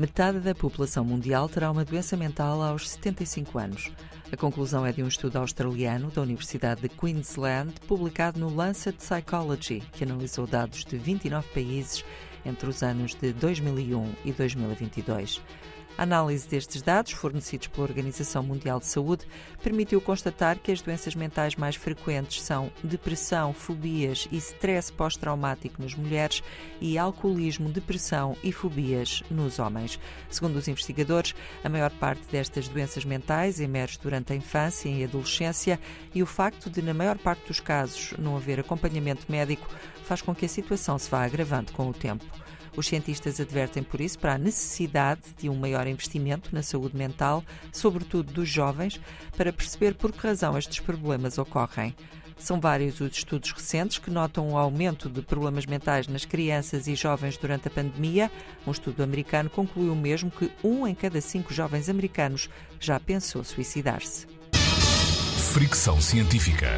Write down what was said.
Metade da população mundial terá uma doença mental aos 75 anos. A conclusão é de um estudo australiano da Universidade de Queensland, publicado no Lancet Psychology, que analisou dados de 29 países entre os anos de 2001 e 2022. A análise destes dados, fornecidos pela Organização Mundial de Saúde, permitiu constatar que as doenças mentais mais frequentes são depressão, fobias e stress pós-traumático nas mulheres e alcoolismo, depressão e fobias nos homens. Segundo os investigadores, a maior parte destas doenças mentais emerge durante a infância e adolescência e o facto de, na maior parte dos casos, não haver acompanhamento médico faz com que a situação se vá agravando com o tempo. Os cientistas advertem, por isso, para a necessidade de um maior investimento na saúde mental, sobretudo dos jovens, para perceber por que razão estes problemas ocorrem. São vários os estudos recentes que notam o um aumento de problemas mentais nas crianças e jovens durante a pandemia. Um estudo americano concluiu mesmo que um em cada cinco jovens americanos já pensou suicidar-se. Fricção científica.